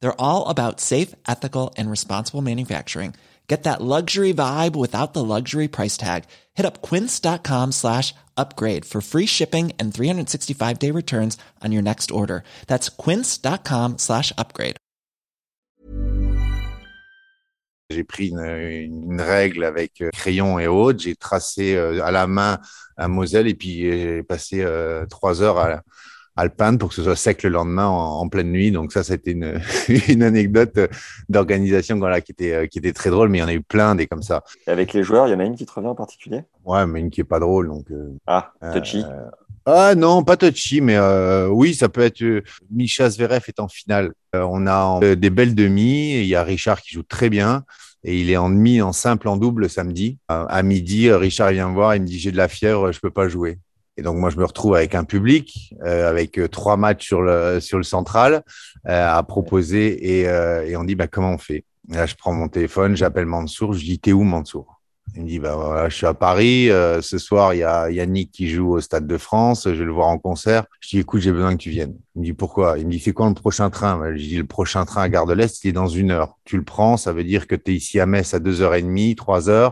They're all about safe, ethical, and responsible manufacturing. Get that luxury vibe without the luxury price tag. Hit up quince.com slash upgrade for free shipping and 365 day returns on your next order. That's quince.com slash upgrade. J'ai pris une, une, règle avec euh, crayon et autres. J'ai tracé euh, à la main un Moselle et puis j'ai passé euh, trois heures à, alpine pour que ce soit sec le lendemain en, en pleine nuit. Donc ça, c'était une, une anecdote d'organisation voilà, qui, était, euh, qui était très drôle, mais il y en a eu plein des comme ça. Et avec les joueurs, il y en a une qui te revient en particulier? Ouais, mais une qui est pas drôle. Donc, euh, ah, touchy euh, ah non, pas touchy, mais euh, oui, ça peut être. Euh, Micha Zverev est en finale. Euh, on a euh, des belles demi. Il y a Richard qui joue très bien. Et il est en demi, en simple, en double samedi. à midi, Richard vient me voir. Il me dit J'ai de la fièvre, je peux pas jouer. Et donc moi je me retrouve avec un public, euh, avec trois matchs sur le sur le central euh, à proposer et, euh, on dit bah comment on fait? Là je prends mon téléphone, j'appelle Mansour, je dis t'es où Mansour? Il me dit bah voilà je suis à Paris. ce soir il y a Yannick qui joue au Stade de France, je vais le voir en concert. Je dis écoute j'ai besoin que tu viennes. Il me dit pourquoi? Il me dit c'est quand le prochain train? Je dis le prochain train à Gare de l'Est il est dans une heure. Tu le prends, ça veut dire que tu es ici à Metz à deux heures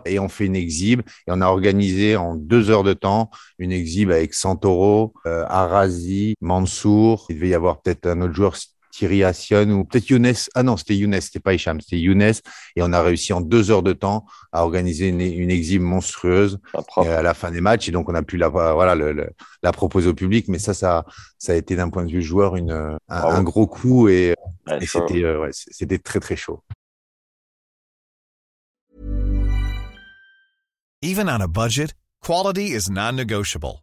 et on fait une exhibe. Et on a organisé en deux heures de temps une exhibe avec Santoro, euh, Arazi, Mansour. Il devait y avoir peut-être un autre joueur Thierry Assion ou peut-être Younes. Ah non, c'était Younes, c'était pas Hicham, c'était Younes. Et on a réussi en deux heures de temps à organiser une, une exhibe monstrueuse à la fin des matchs. Et donc, on a pu la, voilà, le, le, la proposer au public. Mais ça, ça, ça a été d'un point de vue joueur une, un, un gros coup et, ouais, et c'était, euh, ouais, c'était très, très chaud. Even on a budget, quality is non-negotiable.